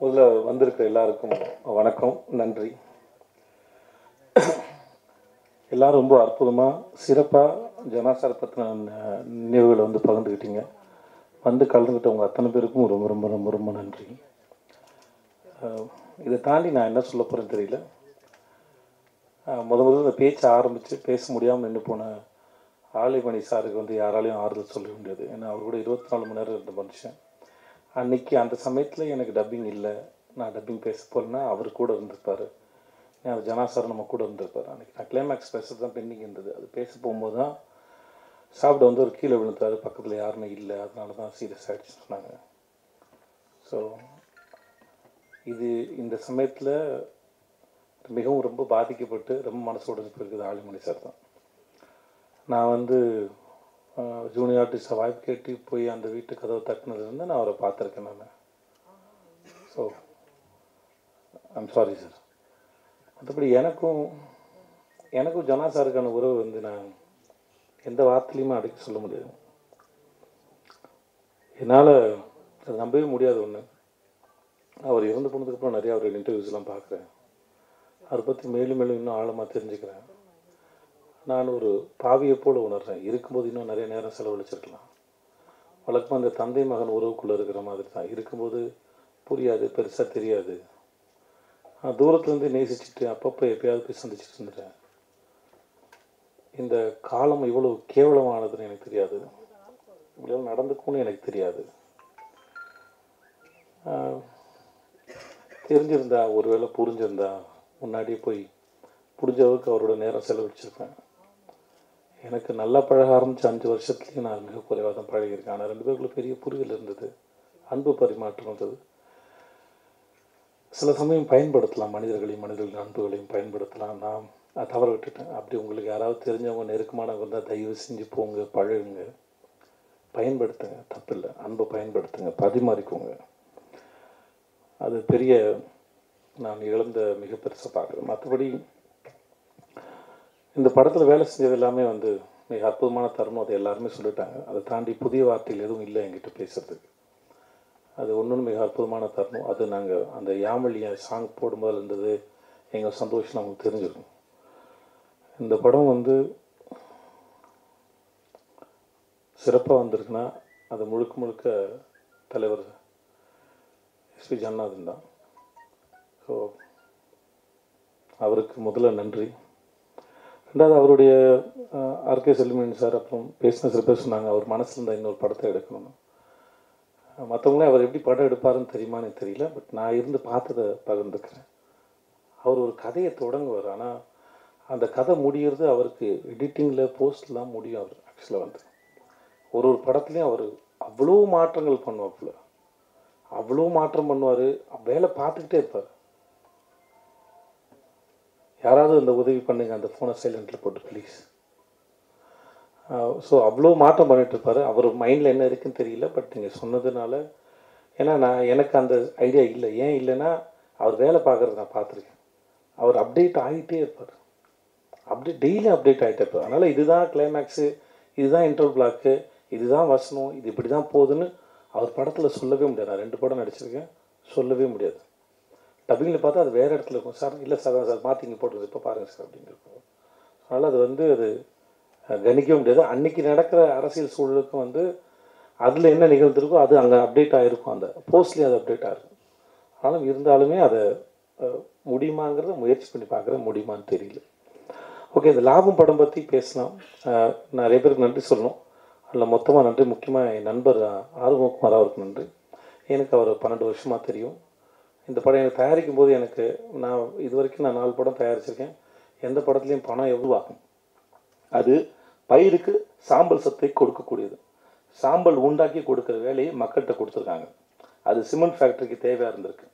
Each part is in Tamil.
முதல்ல வந்திருக்கிற எல்லாருக்கும் வணக்கம் நன்றி. எல்லாரும் ரொம்ப அற்புதமாக சிறப்பாக ஜனாசார பற்றின நினைவுகளை வந்து பகிர்ந்துக்கிட்டீங்க. வந்து கலந்துக்கிட்டவங்க அத்தனை பேருக்கும் ரொம்ப ரொம்ப ரொம்ப ரொம்ப நன்றி. இதை தாண்டி நான் என்ன சொல்ல போகிறேன்னு தெரியல. முத முதல்ல இந்த பேச்சை ஆரம்பித்து பேச முடியாமல் நின்று போன ஆலைமணி சாருக்கு வந்து யாராலையும் ஆறுதல் சொல்ல முடியாது. ஏன்னா அவர் கூட இருபத்தி நாலு மணி நேரம் இருந்த மனுஷன். அன்னைக்கு அந்த சமயத்தில் எனக்கு டப்பிங் இல்லை. நான் டப்பிங் பேச போகிறேன்னா அவர் கூட இருந்திருப்பார். அது ஜனாசார் நம்ம கூட இருந்திருப்பார். அன்றைக்கி நான் கிளைமேக்ஸ் பேசுறது தான் பெண்டிங் இருந்தது. அது பேச போகும்போது தான் சாப்பிட வந்து ஒரு கீழே விழுந்தாரு பக்கத்தில் யாருமே இல்லை. அதனால தான் சீரியஸ் ஆகிடுச்சு சொன்னாங்க. ஸோ இது இந்த சமயத்தில் மிகவும் ரொம்ப பாதிக்கப்பட்டு ரொம்ப மனசு உடஞ்சு போயிருக்குது ஆலிமணி சார் தான். நான் வந்து ஜூனியர் ஆர்டிஸ்ட்டை வாய்ப்பு கேட்டு போய் அந்த வீட்டு கதவை தட்டினதுலேருந்து நான் அவரை பார்த்துருக்கேன் நான். ஸோ ஐம் சாரி சார் மற்றபடி எனக்கும் எனக்கும் ஜனா சாருக்கான உறவு வந்து நான் எந்த வார்த்தையிலையுமே அடக்கி சொல்ல முடியாது. என்னால் அதை நம்பவே முடியாது ஒன்று அவர் இறந்து போனதுக்கப்புறம் நிறையா அவர் இன்டர்வியூஸ்லாம் பார்க்குறேன். அவரை பற்றி மேலும் மேலும் இன்னும் ஆழமாக தெரிஞ்சுக்கிறேன். நான் ஒரு பாவியை போல் உணர்றேன். இருக்கும்போது இன்னும் நிறைய நேரம் செலவழிச்சிருக்கலாம். வழக்கமாக அந்த தந்தை மகன் உறவுக்குள்ளே இருக்கிற மாதிரி தான். இருக்கும்போது புரியாது பெருசாக தெரியாது. நான் தூரத்துலேருந்து நேசிச்சுட்டு அப்பப்போ எப்பயாவது போய் சந்திச்சுட்டு இருந்துட்டேன். இந்த காலம் இவ்வளோ கேவலமானதுன்னு எனக்கு தெரியாது. இவ்வளோ நடந்துக்கும்னு எனக்கு தெரியாது. தெரிஞ்சிருந்தா ஒருவேளை புரிஞ்சிருந்தா முன்னாடியே போய் புரிஞ்ச அளவுக்கு அவரோட நேரம் செலவழிச்சிருப்பேன். எனக்கு நல்லா பழக ஆரம்பித்த அஞ்சு வருஷத்துலேயும் நான் மிக குறைவாக தான் பழகியிருக்கேன். ஆனால் ரெண்டு பேருக்குள்ள பெரிய புரிதல் இருந்தது. அன்பு பரிமாற்றம் இருந்தது சில சமயம் பயன்படுத்தலாம். மனிதர்களையும் மனிதர்களின் அன்புகளையும் பயன்படுத்தலாம். நான் நான் தவற விட்டுட்டேன். அப்படி உங்களுக்கு யாராவது தெரிஞ்சவங்க நெருக்கமானவங்க இருந்தால் தயவு செஞ்சு போங்க பழகுங்க. பயன்படுத்துங்க. தப்பில்லை. அன்பை பயன்படுத்துங்க. பரிமாறிக்கோங்க. அது பெரிய நான் இழந்த மிக பெருசாக பார்க்குறேன். மற்றபடி இந்த படத்தில் வேலை செஞ்சது எல்லாமே வந்து மிக அற்புதமான தருணம் அது எல்லாருமே சொல்லிட்டாங்க. அதை தாண்டி புதிய வார்த்தைகள் எதுவும் இல்லை என்கிட்ட பேசுகிறதுக்கு அது ஒன்றும் மிக அற்புதமான தருணம் அது நாங்கள் அந்த யாமலிய சாங் போடும்போது இருந்தது. எங்கள் சந்தோஷம் நமக்கு தெரிஞ்சிருக்கும். இந்த படம் வந்து சிறப்பாக வந்திருக்குன்னா அது முழுக்க முழுக்க தலைவர் எஸ்பி ஜன்னாதன் தான். ஸோ அவருக்கு முதல்ல நன்றி. ரெண்டாவது அவருடைய ஆர்கே செல்வமணி சார் அப்புறம் பேசின சில பேர் சொன்னாங்க அவர் மனசில் இருந்த இன்னொரு படத்தை எடுக்கணும் மற்றவங்களே அவர் எப்படி படம் எடுப்பாருன்னு தெரியுமான்னு தெரியல பட் நான் இருந்து பார்த்ததை பகிர்ந்துக்கிறேன். அவர் ஒரு கதையை தொடங்குவார் ஆனால் அந்த கதை முடிகிறது அவருக்கு எடிட்டிங்கில் போஸ்ட்லாம் முடியும் அவர் ஆக்சுவலாக வந்து. ஒரு ஒரு படத்துலையும் அவர் அவ்வளோ மாற்றங்கள் பண்ணுவாப்புல. அவ்வளோ மாற்றம் பண்ணுவார் வேலை பார்த்துக்கிட்டே இருப்பார். யாராவது இந்த உதவி பண்ணுங்கள் அந்த ஃபோனை சைலண்டில் போட்டு ப்ளீஸ் ஸோ அவ்வளோ மாற்றம் பண்ணிகிட்டு இருப்பார் அவர் மைண்டில் என்ன இருக்குன்னு தெரியல பட் நீங்கள் சொன்னதுனால ஏன்னா நான் எனக்கு அந்த ஐடியா இல்லை. ஏன் இல்லைன்னா அவர் வேலை பார்க்குறத நான் பார்த்துருக்கேன். அவர் அப்டேட் ஆகிட்டே இருப்பார். அப்டேட் டெய்லி அப்டேட் ஆகிட்டே இருப்பார். அதனால் இதுதான் கிளைமேக்ஸு இதுதான் இன்டர் பிளாக்கு இதுதான் வசனம் இது இப்படி தான் போகுதுன்னு அவர் படத்தில் சொல்லவே முடியாது. நான் ரெண்டு படம் நடிச்சிருக்கேன் சொல்லவே முடியாது. டப்பிங்கில் பார்த்தா அது வேறு இடத்துல இருக்கும். சார் இல்லை சார் சார் மாற்றிங்க போட்டுருது இப்போ பாருங்கள் சார் அப்படின்னு இருக்கும். அதனால் அது வந்து அது கணிக்கவும் கணிக்க முடியாது. அன்றைக்கி நடக்கிற அரசியல் சூழலுக்கும் வந்து அதில் என்ன நிகழ்ந்திருக்கோ அது அங்கே அப்டேட் ஆகிருக்கும் அந்த போஸ்ட்லேயும் அது அப்டேட் ஆகிருக்கும் ஆனாலும் இருந்தாலுமே அதை முடியுமாங்கிறத முயற்சி பண்ணி பார்க்குற முடியுமான்னு தெரியல. ஓகே இந்த லாபம் படம் பற்றி பேசலாம். நிறைய பேருக்கு நன்றி சொல்லணும். அதில் மொத்தமாக நன்றி. முக்கியமாக என் நண்பர் ஆர்வகுமார் அவருக்கு நன்றி. எனக்கு அவர் பன்னெண்டு வருஷமாக தெரியும். இந்த படம் எனக்கு தயாரிக்கும் போது எனக்கு நான் இது வரைக்கும் நான் நாலு படம் தயாரிச்சிருக்கேன். எந்த படத்துலையும் பணம் எவ்வளவாகும் அது பயிருக்கு சாம்பல் சத்தை கொடுக்கக்கூடியது. சாம்பல் உண்டாக்கி கொடுக்குற வேலையை மக்கள்கிட்ட கொடுத்துருக்காங்க. அது சிமெண்ட் ஃபேக்டரிக்கு தேவையாக இருந்திருக்கு.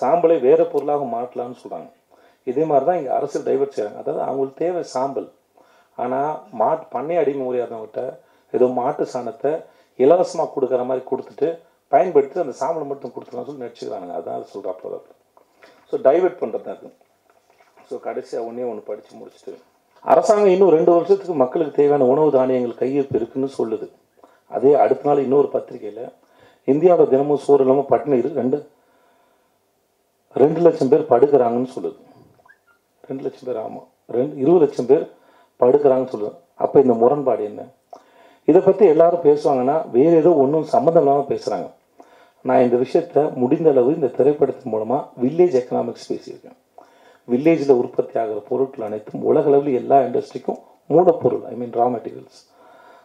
சாம்பலை வேறு பொருளாக மாற்றலாம்னு சொல்கிறாங்க இதே மாதிரி தான் இங்கே அரசு டைவர்ட் செய்கிறாங்க அதாவது அவங்களுக்கு தேவை சாம்பல். ஆனால் மாட்டு பண்ணை அடிமை முறையாதவங்ககிட்ட ஏதோ மாட்டு சாணத்தை இலவசமாக கொடுக்குற மாதிரி கொடுத்துட்டு பயன்படுத்தி அந்த சாம்பலை மட்டும் கொடுத்துலாம் சொல்லி நடிச்சுக்கிறானுங்க அதான் அது சொல்கிறாப்புல ஸோ டைவர்ட் பண்ணுறது தான் இருக்குது ஸோ கடைசியாக ஒன்றே ஒன்று படித்து முடிச்சுட்டு அரசாங்கம் இன்னும் ரெண்டு வருஷத்துக்கு மக்களுக்கு தேவையான உணவு தானியங்கள் கையிருப்பு இருக்குன்னு சொல்லுது. அதே அடுத்த நாள் இன்னொரு பத்திரிக்கையில் இந்தியாவில் தினமும் சோறு இல்லாமல் பட்டினி இருக்கு ரெண்டு ரெண்டு லட்சம் பேர் படுக்கிறாங்கன்னு சொல்லுது. ரெண்டு லட்சம் பேர் ஆமாம் ரெண்டு இருபது லட்சம் பேர் படுக்கிறாங்கன்னு சொல்லுது. அப்போ இந்த முரண்பாடு என்ன? இதை பற்றி எல்லாரும் பேசுவாங்கன்னா வேறு ஏதோ ஒன்றும் சம்மந்தம் இல்லாமல் பேசுகிறாங்க நான் இந்த விஷயத்த முடிந்த அளவு இந்த திரைப்படத்தின் மூலமாக வில்லேஜ் எக்கனாமிக்ஸ் பேசியிருக்கேன். வில்லேஜில் உற்பத்தி ஆகிற பொருட்கள் அனைத்தும் உலகளவில் எல்லா இண்டஸ்ட்ரிக்கும் மூலப்பொருள் ஐ மீன் ரா மெட்டீரியல்ஸ்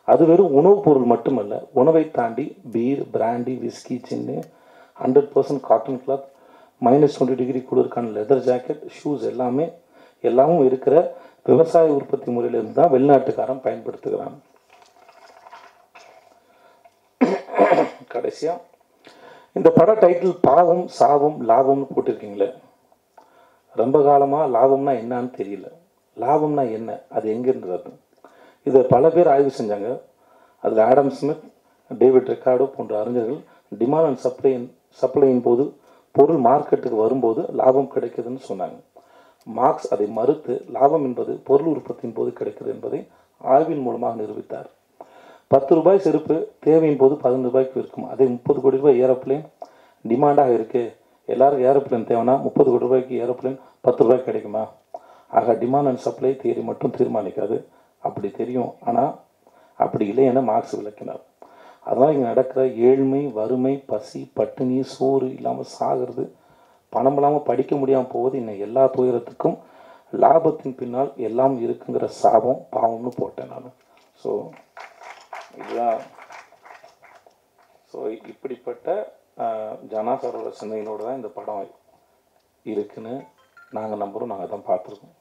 அது வெறும் உணவுப் பொருள் மட்டுமல்ல உணவை தாண்டி பீர் பிராண்டி விஸ்கி சின்னு hundred percent cotton cloth minus twenty degree குளிர்கான leather jacket shoes எல்லாமே எல்லாமும் இருக்கிற விவசாய உற்பத்தி முறையிலிருந்து தான் வெளிநாட்டுக்காரன் பயன்படுத்துகிறான். கடைசியாக இந்த பட டைட்டில் பாவம் சாவம் லாபம்னு போட்டிருக்கீங்களே? ரொம்ப காலமாக லாபம்னா என்னன்னு தெரியல. லாபம்னா என்ன? அது எங்கேருந்து வருது? இதை பல பேர் ஆய்வு செஞ்சாங்க. அதில் ஆடம் ஸ்மித் டேவிட் ரெக்கார்டோ போன்ற அறிஞர்கள் டிமாண்ட் அண்ட் சப்ளையின் சப்ளையின் போது பொருள் மார்க்கெட்டுக்கு வரும்போது லாபம் கிடைக்குதுன்னு சொன்னாங்க. மார்க்ஸ் அதை மறுத்து லாபம் என்பது பொருள் உற்பத்தியின் போது கிடைக்கிறது என்பதை ஆய்வின் மூலமாக நிரூபித்தார். பத்து ரூபாய் செருப்பு தேவையின் போது பதினஞ்சு ரூபாய்க்கு இருக்கும் அதே முப்பது கோடி ரூபாய் ஏரோப்ளேன் டிமாண்டாக இருக்குது எல்லாருக்கும் ஏரோப்ளேன் தேவைன்னா முப்பது கோடி ரூபாய்க்கு ஏரோப்ளேன் பத்து ரூபாய்க்கு கிடைக்குமா? ஆக டிமாண்ட் அண்ட் சப்ளை தியரி மட்டும் தீர்மானிக்காது. அப்படி தெரியும். ஆனால் அப்படி இல்லை என மார்க்ஸ் விளக்கினார். அதனால் இங்கே நடக்கிற ஏழ்மை வறுமை பசி பட்டினி சோறு இல்லாமல் சாகிறது பணம் இல்லாமல் படிக்க முடியாமல் போவது இன்னும் எல்லா துயரத்துக்கும் லாபத்தின் பின்னால் எல்லாம் இருக்குங்கிற சாபம் பாவம்னு போட்டேன் நான். ஸோ இதுதான் ஸோ இப்படிப்பட்ட ஜனாசரோட சிந்தனையினோடு தான் இந்த படம் இருக்குன்னு நாங்கள் நம்புகிறோம் நாங்கள் தான் பார்த்துருக்கோம்.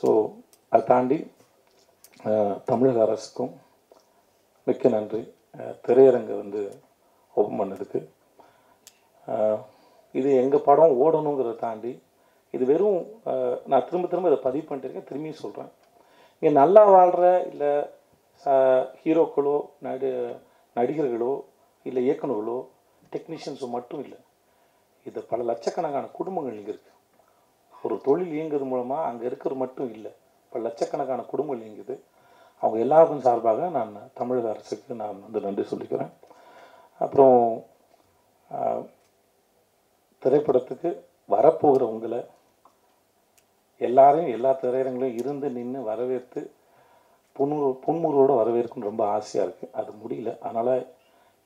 ஸோ அதை தாண்டி தமிழக அரசுக்கும் மிக்க நன்றி. திரையரங்கை வந்து ஓப்பன் பண்ணதுக்கு. இது எங்கள் படம் ஓடணுங்கிறத தாண்டி இது வெறும் நான் திரும்ப திரும்ப இதை பதிவு பண்ணிட்டு இருக்கேன் திரும்பியும் சொல்கிறேன் இங்கே நல்லா வாழ்கிற இல்லை ஹீரோக்களோ நடி நடிகர்களோ இல்லை இயக்குனர்களோ டெக்னீஷியன்ஸோ மட்டும் இல்லை. இது பல லட்சக்கணக்கான குடும்பங்கள் இங்கே இருக்குது ஒரு தொழில் இயங்குறது மூலமாக அங்கே இருக்கிறது மட்டும் இல்லை பல லட்சக்கணக்கான குடும்பங்கள் இயங்குது. அவங்க எல்லாருக்கும் சார்பாக நான் தமிழக அரசுக்கு நான் வந்து நன்றி சொல்லிக்கிறேன். அப்புறம் திரைப்படத்துக்கு வரப்போகிற உங்களை எல்லாரையும் எல்லா திரையரங்களையும் இருந்து நின்று வரவேற்று புன்முறு புன்முறுவோடு வரவேற்கணும்னு ரொம்ப ஆசையாக இருக்குது அது முடியல. அதனால்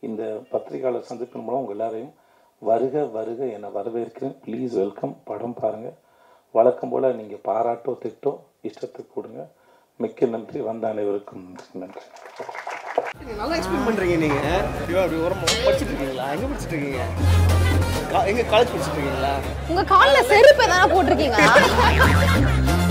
இந்த பத்திரிகையாளர் சந்திப்பின் மூலம் உங்கள் எல்லாரையும் வருக வருக என வரவேற்கிறேன். ப்ளீஸ் வெல்கம் படம் பாருங்கள் வழக்கம் போல் நீங்கள் பாராட்டோ திட்டோ இஷ்டத்துக்கு கொடுங்க. மிக்க நன்றி. வந்த அனைவருக்கும் நன்றி. நல்லா எக்ஸ்பிளைன் பண்றீங்க நீங்க. ஐயோ அப்படி உரமா படிச்சிட்டு இருக்கீங்களா எங்க படிச்சிட்டு இருக்கீங்க எங்க காலேஜ் படிச்சிட்டு இருக்கீங்களா உங்க கால்ல செருப்பு எதனா போட்டிருக்கீங்களா?